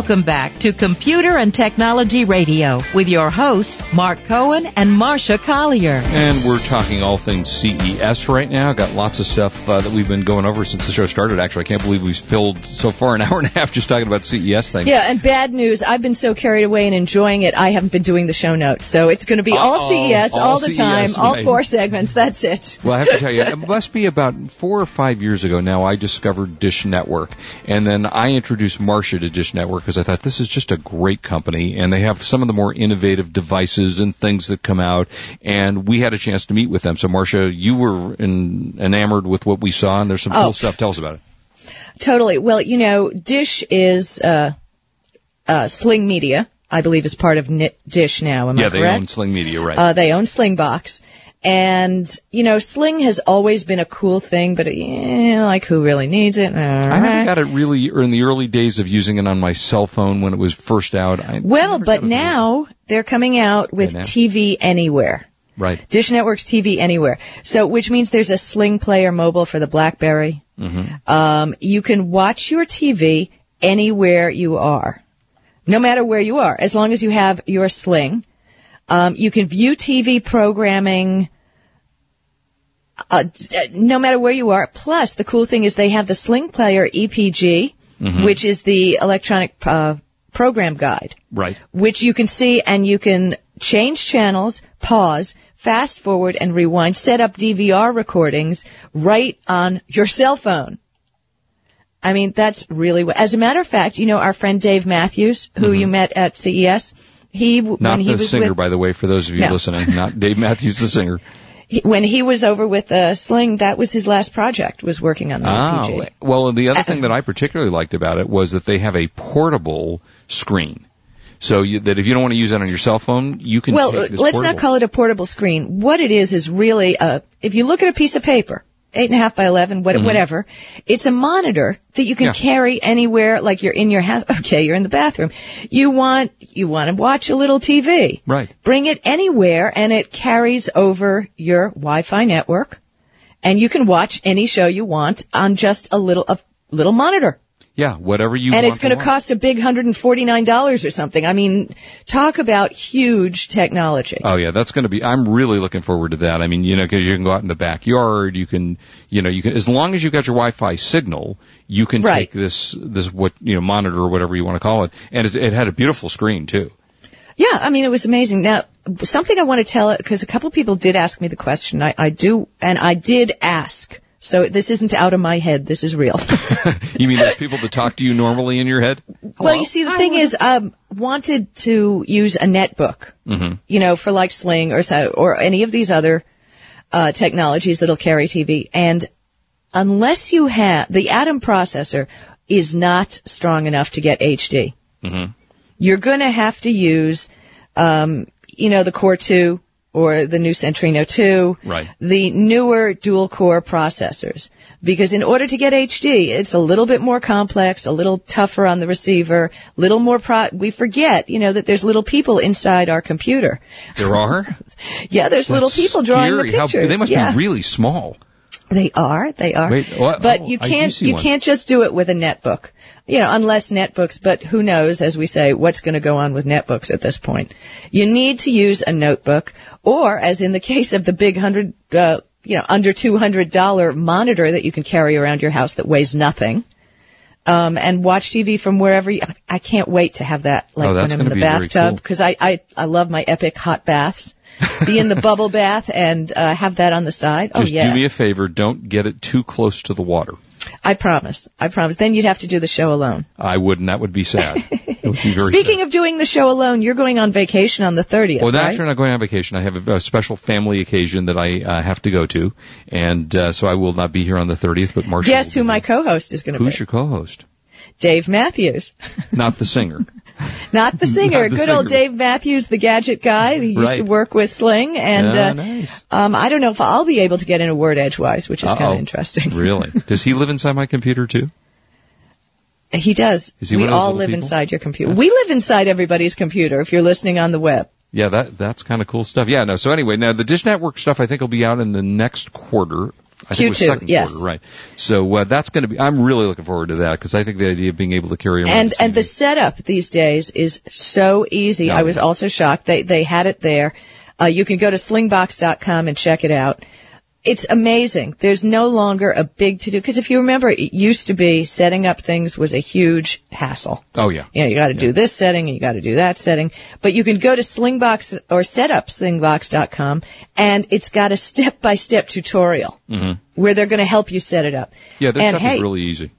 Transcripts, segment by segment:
Welcome back to Computer and Technology Radio with your hosts, Mark Cohen and Marsha Collier. And we're talking all things CES right now. Got lots of stuff uh, that we've been going over since the show started. Actually, I can't believe we've filled so far an hour and a half just talking about CES things. Yeah, and bad news. I've been so carried away and enjoying it, I haven't been doing the show notes. So it's going to be all Uh-oh, CES all, all the CES, time, all four segments. That's it. Well, I have to tell you, it must be about four or five years ago now. I discovered Dish Network, and then I introduced Marsha to Dish Network because I thought this is just a great company, and they have some of the more innovative devices and things that come out. And we had a chance to meet with them. So, Marsha, you were in, enamored with what we saw, and there's some Oh. cool stuff. Tell us about it. Totally. Well, you know, Dish is uh, uh, Sling Media. I believe is part of Dish now. Am yeah, I they own Sling Media, right? Uh, they own Slingbox. And, you know, Sling has always been a cool thing, but, eh, like, who really needs it? I never got it really or in the early days of using it on my cell phone when it was first out. I Well, but now they're coming out with now. TV Anywhere. right. Dish Network's TV Anywhere. So, which means there's a Sling Player mobile for the BlackBerry. Mm-hmm. Um, you can watch your TV anywhere you are, no matter where you are, as long as you have your Sling. Um, you can view TV programming. Uh, uh, no matter where you are. Plus, the cool thing is they have the Sling Player EPG, Mm-hmm. which is the electronic uh, program guide Right. which you can see and you can change channels, pause, fast forward and rewind, set up DVR recordings right on your cell phone. I mean, that's really what, as a matter of fact, you know, our friend Dave Matthews, who you met at CES, he, Not he the was singer, with, by the way, for those of you No. listening. Not Dave Matthews, the singer. he- when he was over with uh, Sling, that was his last project, was working on the Ah, EPG. well, the other thing that I particularly liked about it was that they have a portable screen. So you, that if you don't want to use that on your cell phone, you can Well, let's portable. not call it a portable screen. What it is is really a, if you look at a piece of paper, eight and a half by eleven, what, whatever, it's a monitor that you can Mm-hmm. Yeah. carry anywhere, like you're in your house. Okay, you're in the bathroom. You want, you want to watch a little TV. Right. Bring it anywhere and it carries over your Wi-Fi network and you can watch any show you want on just a little, a little monitor Yeah, whatever you and it's going to cost a big $149 or something. I mean, talk about huge technology. Oh yeah, that's going to be. I'm really looking forward to that. I mean, you know, because you can go out in the backyard. You can, you know, you can as long as you've got your Wi-Fi signal, you can Right. take this this what you know monitor or whatever you want to call it, and it, it had a beautiful screen too. Yeah, I mean, it was amazing. Now, something I want to tell, because a couple people did ask me the question. I, I do, and I did ask. So this isn't out of my head. This is real. You mean there's people that talk to you normally in your head? well, you see, the thing is, um, wanted to use a netbook, Mm-hmm. you know, for like Sling or so, or any of these other uh, technologies that'll carry TV, and unless you have the Atom processor is not strong enough to get HD. Mhm. You're going to have to use, um, you know, the Core 2 or the new Centrino 2, Right. the newer dual core processors. Because in order to get HD, it's a little bit more complex, a little tougher on the receiver, little more pro, we forget, you know, that there's little people inside our computer. There are Yeah, there's little people drawing scary. the How- pictures. they must yeah. be really small. They are, they are. Wait? But Oh, you can't, you one. can't just do it with a netbook. You know, unless netbooks, but who knows, as we say, what's going to go on with netbooks at this point. You need to use a notebook, or as in the case of the big hundred, uh, you know, under $200 monitor that you can carry around your house that weighs nothing. Um, and watch TV from wherever you, I can't wait to have that, like Oh, when I'm in the be bathtub, cool. because I, I, I love my epic hot baths. Be in the bubble bath and, uh, have that on the side. Just oh yeah. do me a favor. Don't get it too close to the water. I promise. I promise. Then you'd have to do the show alone. I wouldn't. That would be sad. Would be Speaking sad. of doing the show alone, you're going on vacation on the 30th, Well, right? actually, I'm not going on vacation. I have a, a special family occasion that I uh, have to go to, and uh, so I will not be here on the 30th. But Marsha, Guess who my co-host is going to be? Who's your co-host? Dave Matthews. Not the singer. Not the singer. Not the Good old. Dave Matthews, the gadget guy He used to work with Sling. And uh, nice. um, I don't know if I'll be able to get in a word edgewise, which is kind of interesting. Really? Does he live inside my computer too? He does. Is he we all live people? inside your computer. We live inside everybody's computer if you're listening on the web. Yeah, that that's kind of cool stuff. Yeah, no. So anyway, now the Dish Network stuff I think will be out in the next quarter. I think it was Q2, second yes. quarter, right? So uh, that's going to be. I'm really looking forward to that because I think the idea of being able to carry around and the and the setup these days is so easy. Yeah. I was also shocked they they had it there. Uh, you can go to slingbox.com and check it out. It's amazing. There's no longer a big to do because if you remember, it used to be setting up things was a huge hassle. Oh yeah. You know, you got to do this setting and you got to do that setting. But you can go to Slingbox or set up slingbox.com and it's got a step by step tutorial where they're going to help you set it up. Mm-hmm. Yeah, their and stuff hey, is really easy.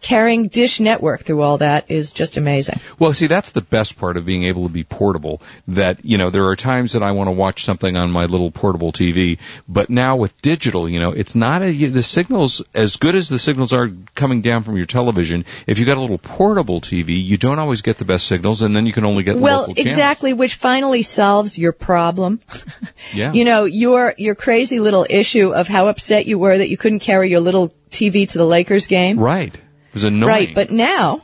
Carrying Dish Network through all that is just amazing. Well, see, that's the best part of being able to be portable. That, you know, there are times that I want to watch something on my little portable TV, but now with digital, you know, it's not a, the signals, as good as the signals are coming down from your television, if you've got a little portable TV, you don't always get the best signals, and then you can only get Well, local channels. exactly, which finally solves your problem. Yeah. You know, your your crazy little issue of how upset you were that you couldn't carry your little TV to the Lakers game. Right. Was annoying. Right, but now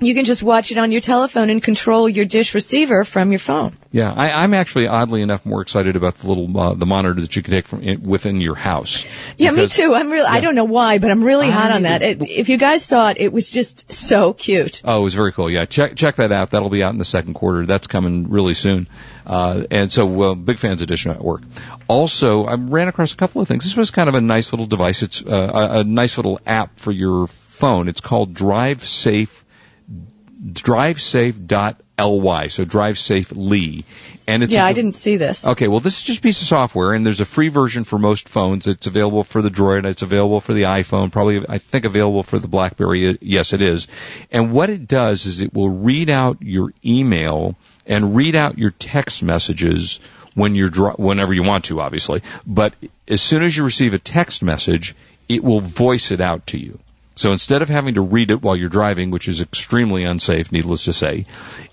you can just watch it on your telephone and control your dish receiver from your phone. Yeah, I, I'm actually oddly enough more excited about the little uh, the monitor that you can take from in, within your house. Yeah, me too. I'm really I don't know why, but I'm really hot on that. It, if you guys saw it, it was just so cute. Oh, it was very cool. Yeah, check check that out. That'll be out in the second quarter. That's coming really soon. Uh, and so, uh, big fans of Dish Network. Also, I ran across a couple of things. This was kind of a nice little device. It's uh, a, a nice little app for your phone. It's called Drive Safe. DriveSafe.ly. So Drive Safe Lee. And it's Yeah, I didn't see this. Okay, well, this is just a piece of software, and there's a free version for most phones. It's available for the Droid. It's available for the iPhone. Probably, I think, available for the BlackBerry. Yes, it is. And what it does is it will read out your email and read out your text messages when you're whenever you want to, obviously. But as soon as you receive a text message, it will voice it out to you. So instead of having to read it while you're driving, which is extremely unsafe, needless to say,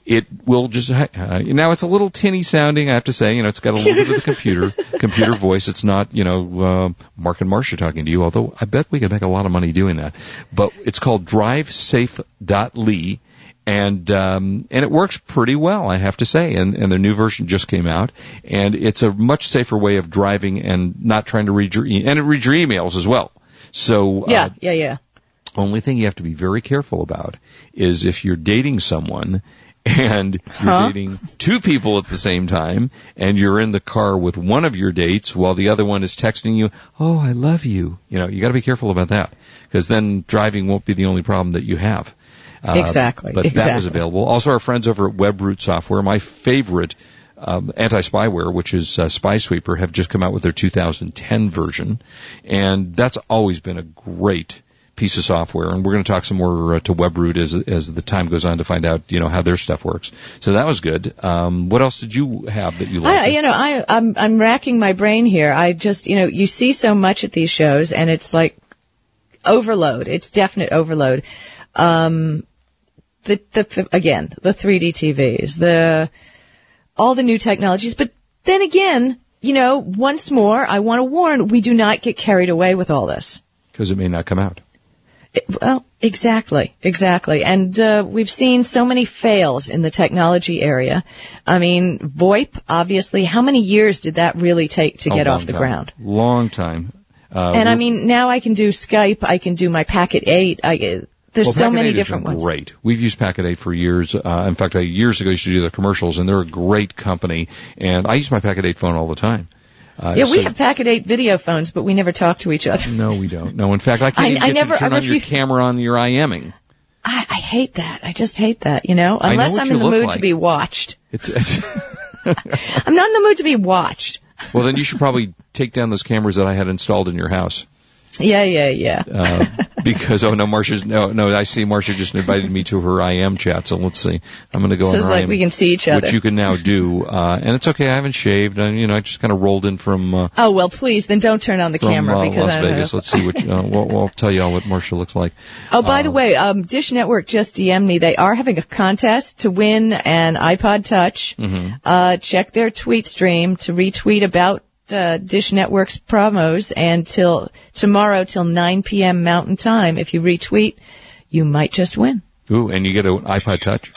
it will just, uh, now it's a little tinny sounding, I have to say, you know, it's got a little bit of the computer, computer voice. It's not, you know, uh, Mark and Marsha talking to you, although I bet we could make a lot of money doing that. But it's called drivesafe.ly. And um, and it works pretty well, I have to say. And and their new version just came out, and it's a much safer way of driving and not trying to read your e- and it reads your emails as well. So Yeah, uh, yeah, yeah. Only thing you have to be very careful about is if you're dating someone and you're Huh? dating two people at the same time and you're in the car with one of your dates while the other one is texting you, "Oh, I love you." You know, you got to be careful about that because then driving won't be the only problem that you have. Uh, Exactly, But that was available. Also, our friends over at WebRoot Software, my favorite um, anti-spyware, which is uh, SpySweeper, have just come out with their 2010 version, and that's always been a great piece of software. And we're going to talk some more uh, to WebRoot as as the time goes on to find out, you know, how their stuff works. So that was good. Um, what else did you have that you liked? I, you know, I, I'm, I'm racking my brain here. I just, you know, you see so much at these shows and it's like overload. It's definite overload. Um, the, the, the, again, the 3D TVs, the, all the new technologies, but then again, you know, once more, I want to warn, we do not get carried away with all this. Because it may not come out. Well, exactly, exactly. And uh, we've seen so many fails in the technology area. I mean, VoIP, obviously, how many years did that really take to get off the time. ground? Long time. Uh, And I mean, now I can do Skype, I can do my Packet 8. I, uh, there's Well, so Packet many 8 different ones. Great. We've used Packet 8 for years. Uh, in fact, I, years ago used to do their commercials, and they're a great company. And I use my Packet 8 phone all the time. Uh, Yeah, we so- have Packet 8 video phones, but we never talk to each other. No, we don't. No, in fact, I can't I- even I get never- you to turn on your camera on your IMing. I, I hate that. I just hate that, you know? I know Unless I'm in the mood like. to be watched. It's, it's I'm not in the mood to be watched. well, then you should probably take down those cameras that I had installed in your house. Yeah, yeah, yeah. Uh, because oh no, Marsha's no no. I see Marsha just invited me to her I am chat. So let's see. I'm going to go So it's like IM, we can see each other. which you can now do. Uh, and it's okay. I haven't shaved. I, you know, I just kind of rolled in from uh, Oh well, please then don't turn on the from camera uh, because Las Vegas. Let's see what uh, we'll, we'll tell you all what Marsha looks like. Oh, by the way, um, Dish Network just DM'd me. They are having a contest to win an iPod Touch. Mm-hmm. Uh, check their tweet stream to retweet about uh, Dish Network's promos and till tomorrow till 9 p.m. Mountain Time. If you retweet, you might just win. Ooh, and you get an iPod Touch.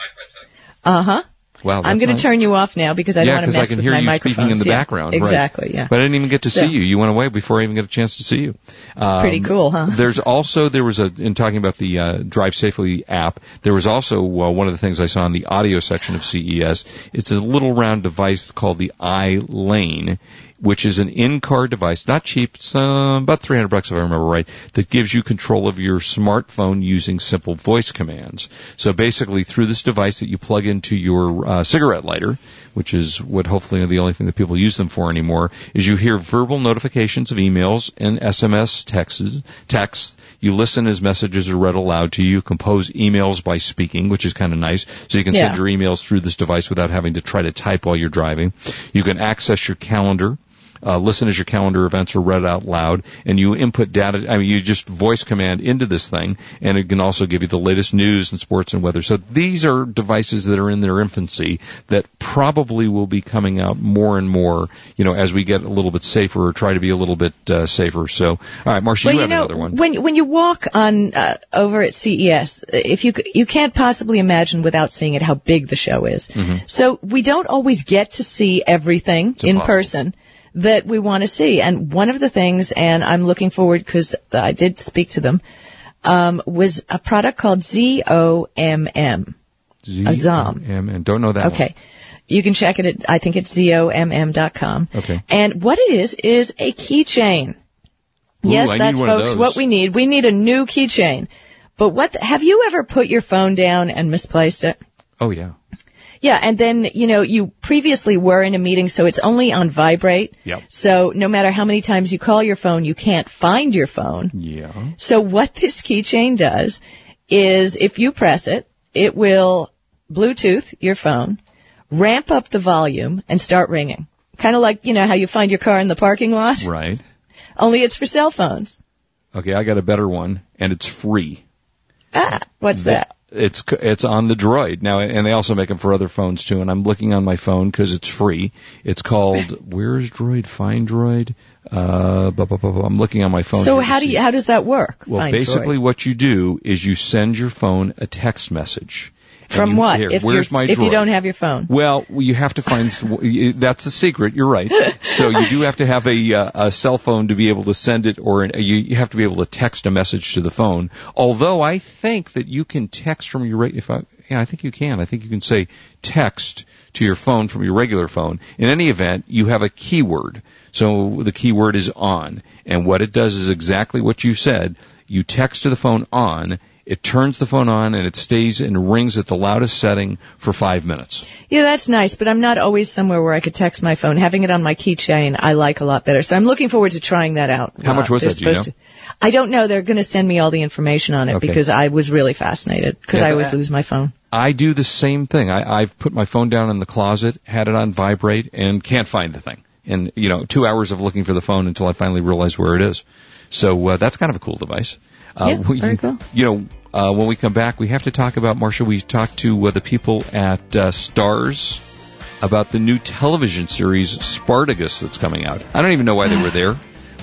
Uh huh. Wow, I'm going nice. to turn you off now because I yeah, don't want to because I can hear my you speaking in the Yeah, background. right. Exactly. Yeah. But I didn't even get to So- see you. You went away before I even got a chance to see you. Um, Pretty cool, huh? There's also there was a in talking about the uh, Drive Safely app. There was also uh, one of the things I saw in the audio section of CES. It's a little round device called the iLane. Which is an in-car device, not cheap. Uh, about 300 bucks if I remember right. That gives you control of your smartphone using simple voice commands. So basically, through this device that you plug into your uh, cigarette lighter, which is what hopefully are the only thing that people use them for anymore, is you hear verbal notifications of emails and SMS texts. Texts. You listen as messages are read aloud to you. Compose emails by speaking, which is kind of nice. So you can send your emails through this device without having to try to type while you're driving. You can access your calendar. Uh, listen as your calendar events are read out loud, and you input data. I mean, you just voice command into this thing, and it can also give you the latest news and sports and weather. So these are devices that are in their infancy that probably will be coming out more and more. You know, as we get a little bit safer or try to be a little bit uh, safer. So, all right, Marsha, Well, you you have know, another one. when when you walk on uh, over at CES, if you you can't possibly imagine without seeing it how big the show is. So we don't always get to see everything in Mm-hmm. person that we want to see. And one of the things, and I'm looking forward because I did speak to them, um, was a product called ZOMM. Azam. And don't know that. Okay. You can check it at, I think it's zomm.com. Okay. And what it is, is a keychain. Yes, I that's folks what we need. We need a new keychain. But what, the, have you ever put your phone down and misplaced it? Oh yeah. Yeah, and then, you know, you previously were in a meeting, so it's only on vibrate. Yep. So no matter how many times you call your phone, you can't find your phone. Yeah. So what this keychain does is if you press it, it will Bluetooth your phone, ramp up the volume, and start ringing. Kind of like, you know, how you find your car in the parking lot. Right. Only it's for cell phones. Okay, I got a better one, and it's free. Ah, what's that? It's it's on the Droid now, and they also make them for other phones too. And I'm looking on my phone because it's free. It's called Where's Droid? Find Droid. Uh, bu- bu- bu- bu- I'm looking on my phone. So how do you, how does that work? Well, Find basically, Droid? what you do is you send your phone a text message. From you- what? Here, if where's my if you don't have your phone. Well, you have to find. That's the secret. You're right. So you do have to have a, uh, a cell phone to be able to send it, or an, you, you have to be able to text a message to the phone. Although I think that you can text from your. If I, yeah, I think you can. I think you can say text to your phone from your regular phone. In any event, you have a keyword. So the keyword is on, and what it does is exactly what you said. You text to the phone on. It turns the phone on and it stays and rings at the loudest setting for five minutes. Yeah, that's nice, but I'm not always somewhere where I could text my phone. Having it on my keychain, I like a lot better. So I'm looking forward to trying that out. How much was that, do you supposed to- I don't know. They're going to send me all the information on it Okay. because I was really fascinated because Yeah, I always lose my phone. I do the same thing. I, I've put my phone down in the closet, had it on vibrate, and can't find the thing. And you know, two hours of looking for the phone until I finally realize where it is. So uh, that's kind of a cool device. Uh, Yeah, we- very cool. You know, uh, when we come back, we have to talk about Marsha. We talked to uh, the people at uh, Starz about the new television series Spartacus that's coming out. I don't even know why they were there.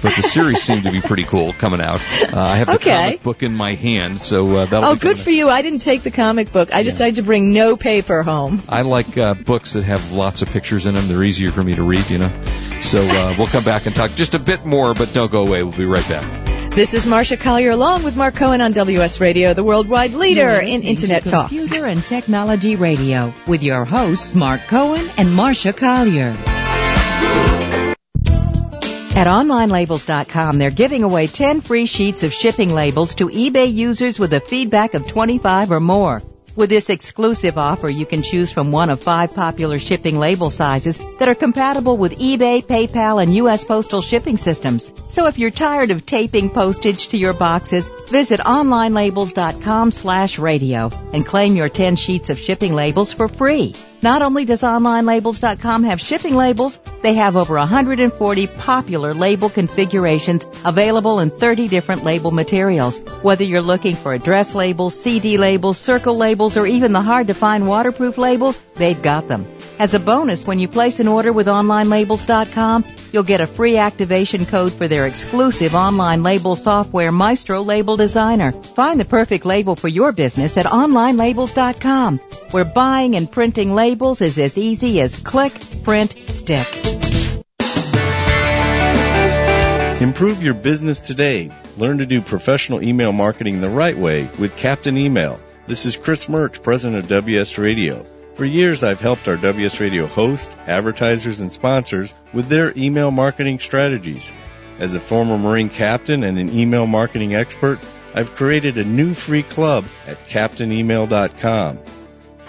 But the series seemed to be pretty cool coming out. Uh, I have the Okay. comic book in my hand, so uh, that'll Oh, be good for you. I didn't take the comic book. I decided to bring no paper home. I like uh, books that have lots of pictures in them. They're easier for me to read, you know. So uh, we'll come back and talk just a bit more, but don't go away. We'll be right back. This is Marsha Collier along with Mark Cohen on WS Radio, the worldwide leader in Internet talk. Computer and Technology Radio with your hosts Mark Cohen and Marsha Collier. At OnlineLabels.com, they're giving away 10 free sheets of shipping labels to eBay users with a feedback of 25 or more. With this exclusive offer, you can choose from one of five popular shipping label sizes that are compatible with eBay, PayPal, and U.S. postal shipping systems. So if you're tired of taping postage to your boxes, visit onlinelabels.com slash radio and claim your 10 sheets of shipping labels for free. Not only does OnlineLabels.com have shipping labels, they have over 140 popular label configurations available in 30 different label materials. Whether you're looking for address labels, CD labels, circle labels, or even the hard to find waterproof labels, they've got them. As a bonus, when you place an order with OnlineLabels.com, you'll get a free activation code for their exclusive online label software, Maestro Label Designer. Find the perfect label for your business at OnlineLabels.com, where buying and printing labels is as easy as click, print, stick. Improve your business today. Learn to do professional email marketing the right way with Captain Email. This is Chris Murch, president of WS Radio. For years, I've helped our WS Radio hosts, advertisers, and sponsors with their email marketing strategies. As a former Marine captain and an email marketing expert, I've created a new free club at captainemail.com.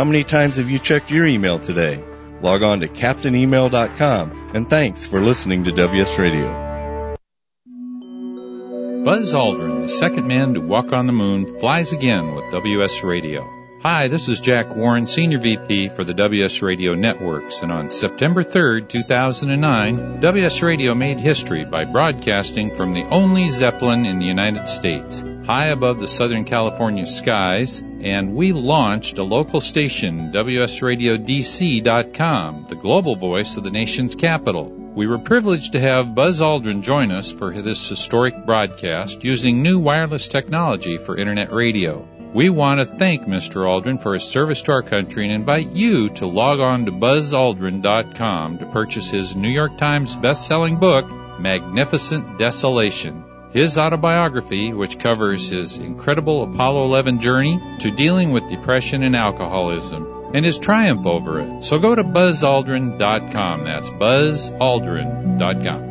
How many times have you checked your email today? Log on to CaptainEmail.com and thanks for listening to WS Radio. Buzz Aldrin, the second man to walk on the moon, flies again with WS Radio. Hi, this is Jack Warren, Senior VP for the WS Radio Networks, and on September 3rd, 2009, WS Radio made history by broadcasting from the only Zeppelin in the United States, high above the Southern California skies, and we launched a local station, WSRadioDC.com, the global voice of the nation's capital. We were privileged to have Buzz Aldrin join us for this historic broadcast using new wireless technology for Internet radio. We want to thank Mr. Aldrin for his service to our country and invite you to log on to buzzaldrin.com to purchase his New York Times best-selling book, Magnificent Desolation. His autobiography, which covers his incredible Apollo 11 journey to dealing with depression and alcoholism, and his triumph over it. So go to buzzaldrin.com. That's buzzaldrin.com.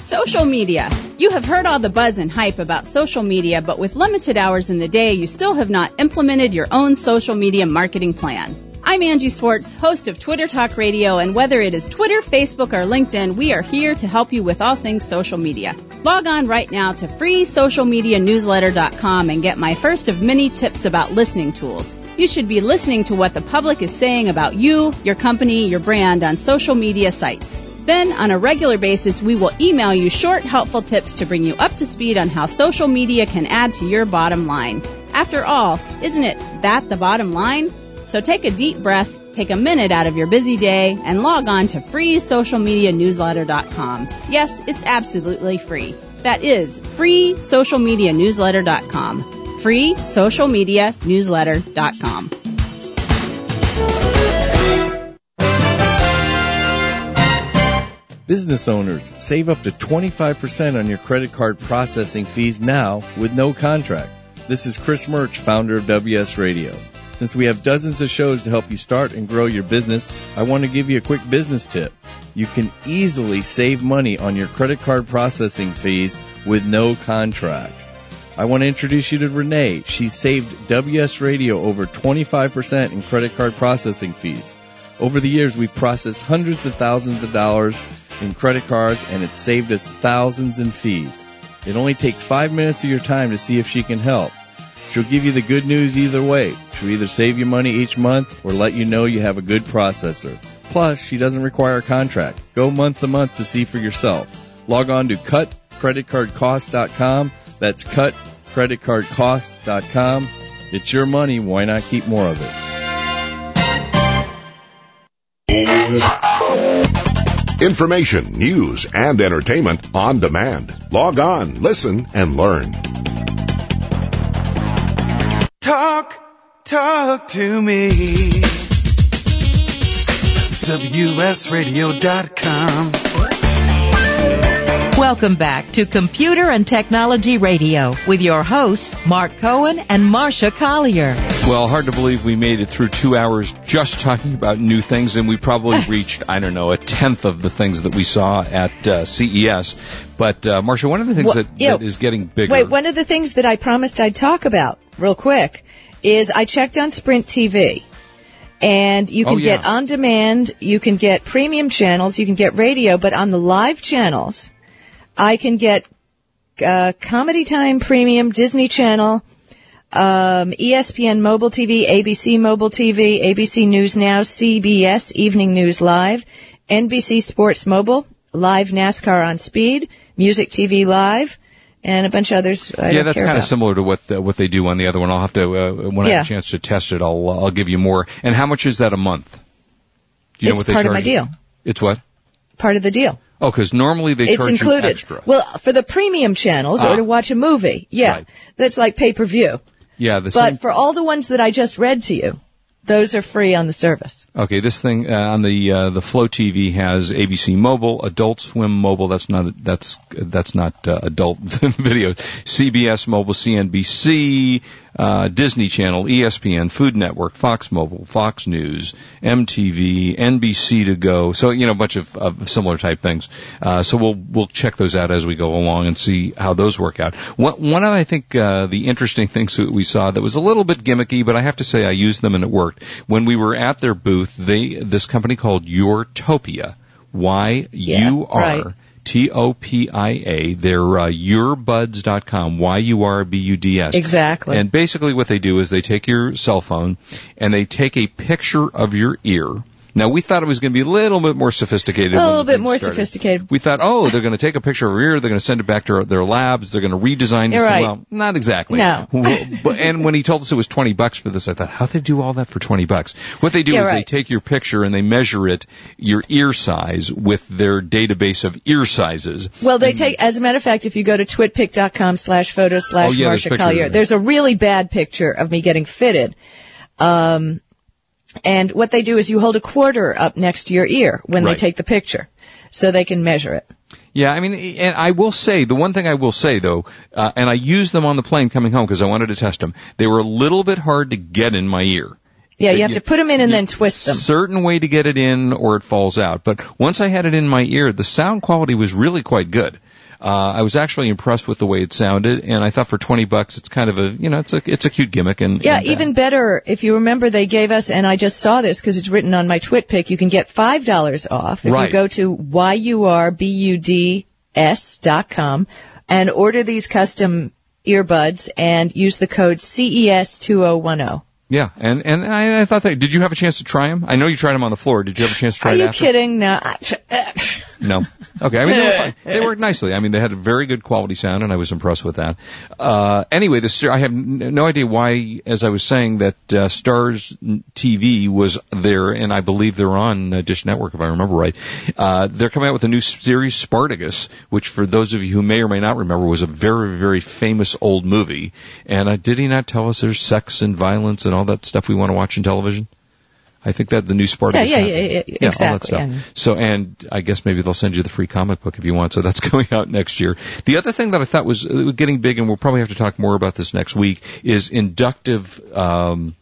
Social media. You have heard all the buzz and hype about social media, but with limited hours in the day, you still have not implemented your own social media marketing plan. I'm Angie Swartz, host of Twitter Talk Radio, and whether it is Twitter, Facebook, or LinkedIn, we are here to help you with all things social media. Log on right now to freesocialmedianewsletter.com and get my first of many tips about listening tools. You should be listening to what the public is saying about you, your company, your brand on social media sites. Then, on a regular basis, we will email you short, helpful tips to bring you up to speed on how social media can add to your bottom line. After all, isn't it that the bottom line? So take a deep breath, take a minute out of your busy day, and log on to freesocialmedianewsletter.com. Yes, it's absolutely free. That is freesocialmedianewsletter.com. freesocialmedianewsletter.com. Business owners, save up to 25% on your credit card processing fees now with no contract. This is Chris Murch, founder of WS Radio. Since we have dozens of shows to help you start and grow your business, I want to give you a quick business tip. You can easily save money on your credit card processing fees with no contract. I want to introduce you to Renee. She saved WS Radio over 25% in credit card processing fees. Over the years, we've processed hundreds of thousands of dollars in credit cards and it saved us thousands in fees. It only takes five minutes of your time to see if she can help. She'll give you the good news either way. She'll either save you money each month or let you know you have a good processor. Plus, she doesn't require a contract. Go month to month to see for yourself. Log on to cutcreditcardcost.com. That's cutcreditcardcost.com. It's your money. Why not keep more of it? Information, news, and entertainment on demand. Log on, listen, and learn. Talk, talk to me. WSRadio.com. Welcome back to Computer and Technology Radio with your hosts, Mark Cohen and Marsha Collier. Well, hard to believe we made it through two hours just talking about new things, and we probably reached, I don't know, a tenth of the things that we saw at uh, CES. But, uh, Marsha, one of the things well, that, that is getting bigger. Wait, one of the things that I promised I'd talk about real quick is I checked on Sprint TV. And you can oh, yeah. get on demand, you can get premium channels, you can get radio, but on the live channels, I can get uh, Comedy Time Premium, Disney Channel, um, ESPN Mobile TV, ABC Mobile TV, ABC News Now, CBS Evening News Live, NBC Sports Mobile, Live NASCAR on Speed, Music TV Live, and a bunch of others. I yeah, that's kind of similar to what the, what they do on the other one. I'll have to uh, when I have a chance to test it. I'll I'll give you more. And how much is that a month? Do you know it's what they part of my deal. It's what? Part of the deal. Oh, because normally they it's charge included. you extra. Well, for the premium channels Ah. or to watch a movie, yeah, Right. that's like pay per view. Yeah, the But same. for all the ones that I just read to you, those are free on the service. Okay, this thing uh, on the uh, the FLO TV has ABC Mobile, Adult Swim Mobile. That's not that's that's not uh, adult video. CBS Mobile, CNBC, uh, Disney Channel, ESPN, Food Network, Fox Mobile, Fox News, MTV, NBC to go. So you know a bunch of, of similar type things. Uh, so we'll we'll check those out as we go along and see how those work out. One, one of I think uh, the interesting things that we saw that was a little bit gimmicky, but I have to say I used them and it worked. When we were at their booth, they this company called Yourtopia, Y U R. right. They're uh, yurbuds.com, Y-U-R-B-U-D-S. Exactly. And basically what they do is they take your cell phone and they take a picture of your ear. Now we thought it was going to be a little bit more sophisticated. A little bit more started. sophisticated. We thought, oh, they're going to take a picture of your ear, they're going to send it back to their labs, they're going to redesign this right. Well, not exactly. No. And when he told us it was 20 bucks for this, I thought, how'd they do all that for 20 bucks? What they do Yeah, is they take your picture and they measure it, your ear size, with their database of ear sizes. Well, they take, as a matter of fact, if you go to twitpic.com slash photo Oh, slash there's Marsha Collier, there's a really bad picture of me getting fitted. Um, and what they do is you hold a quarter up next to your ear when Right. they take the picture, so they can measure it. Yeah, I mean, and I will say, the one thing I will say though, uh, and I used them on the plane coming home because I wanted to test them, they were a little bit hard to get in my ear. Yeah, you have to put them in and then twist them. certain way to get it in or it falls out. But once I had it in my ear, the sound quality was really quite good. Uh, I was actually impressed with the way it sounded, and I thought for twenty bucks, it's kind of a you know it's a it's a cute gimmick and Yeah, and, even better, if you remember they gave us, and I just saw this because it's written on my twit pic, you can get $5 off if Right. you go to Y-U-R-B-U-D-S dot com and order these custom earbuds and use the code E CES2010. yeah, and and I, I thought that. Did you have a chance to try them? I know you tried them on the floor. Did you have a chance to try them? Are you after? kidding? No. No. Okay. I mean, they, were fine. they worked nicely. I mean, they had a very good quality sound, and I was impressed with that. Uh, anyway, the I have no idea why, as I was saying, that uh, Starz TV was there, and I believe they're on uh, Dish Network, if I remember right. Uh, they're coming out with a new series, Spartacus, which, for those of you who may or may not remember, was a very, very famous old movie. And uh, did he not tell us there's sex and violence and all that stuff we want to watch in television? I think that the new Spartacus. Yeah, yeah, yeah, yeah, all that exactly, stuff. yeah. So, and I guess maybe they'll send you the free comic book if you want. So that's going out next year. The other thing that I thought was uh, getting big, and we'll probably have to talk more about this next week, is inductive um,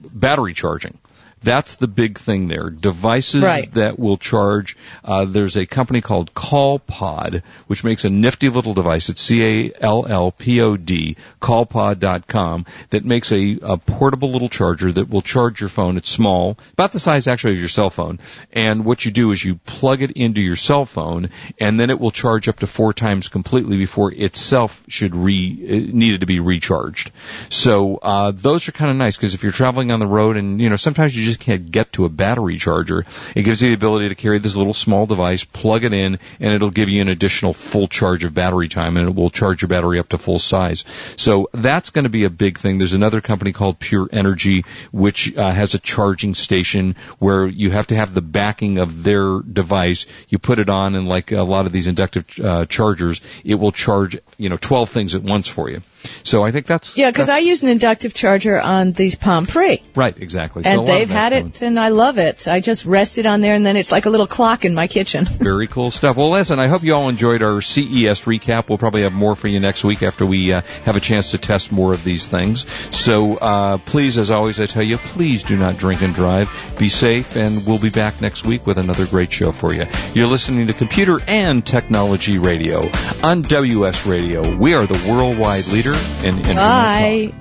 battery charging. That's the big thing there. Devices Right. that will charge. Uh, there's a company called CallPod, which makes a nifty little device. It's C-A-L-L-P-O-D, callpod.com, that makes a, a portable little charger that will charge your phone. It's small, about the size actually of your cell phone. And what you do is you plug it into your cell phone, and then it will charge up to four times completely before itself should re it needed to be recharged. So uh, those are kind of nice because if you're traveling on the road and you know sometimes you just can't get to a battery charger, it gives you the ability to carry this little small device, plug it in, and it'll give you an additional full charge of battery time, and it will charge your battery up to full size. So that's going to be a big thing. There's another company called Pure Energy which uh, has a charging station where you have to have the backing of their device. You put it on, and like a lot of these inductive uh, chargers, it will charge you know 12 things at once for you. So I think that's Yeah, because I use an inductive charger on these Palm Pre. right exactly. And of they've had coming. it, and I love it. I just rest it on there, and then it's like a little clock in my kitchen. Very cool stuff. Well, listen, I hope you all enjoyed our CES recap. We'll probably have more for you next week after we uh, have a chance to test more of these things. So uh, please, as always, I tell you, please do not drink and drive. Be safe, and we'll be back next week with another great show for you. You're listening to Computer and Technology Radio on WS Radio. We are the worldwide leader in internet. Bye.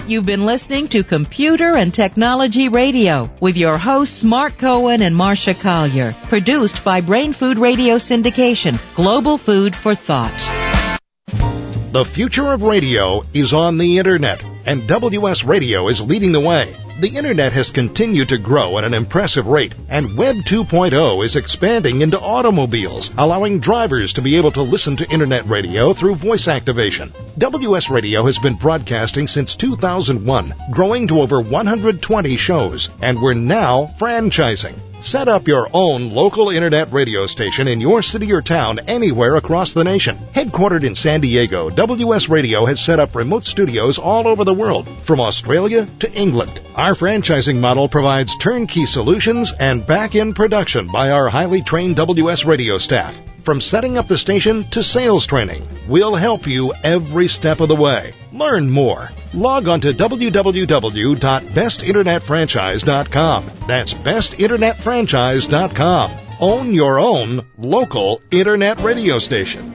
You've been listening to Computer and Technology Radio with your hosts Mark Cohen and Marsha Collier. Produced by Brain Food Radio Syndication, Global Food for Thought. The future of radio is on the internet. and WS Radio is leading the way. The internet has continued to grow at an impressive rate, and Web 2.0 is expanding into automobiles, allowing drivers to be able to listen to internet radio through voice activation. WS Radio has been broadcasting since 2001, growing to over 120 shows, and we're now franchising. Set up your own local internet radio station in your city or town anywhere across the nation. Headquartered in San Diego, WS Radio has set up remote studios all over the world, from Australia to England. Our franchising model provides turnkey solutions and back-end production by our highly trained WS Radio staff. From setting up the station to sales training, we'll help you every step of the way. Learn more. Log on to www.bestinternetfranchise.com. That's bestinternetfranchise.com. Own your own local internet radio station.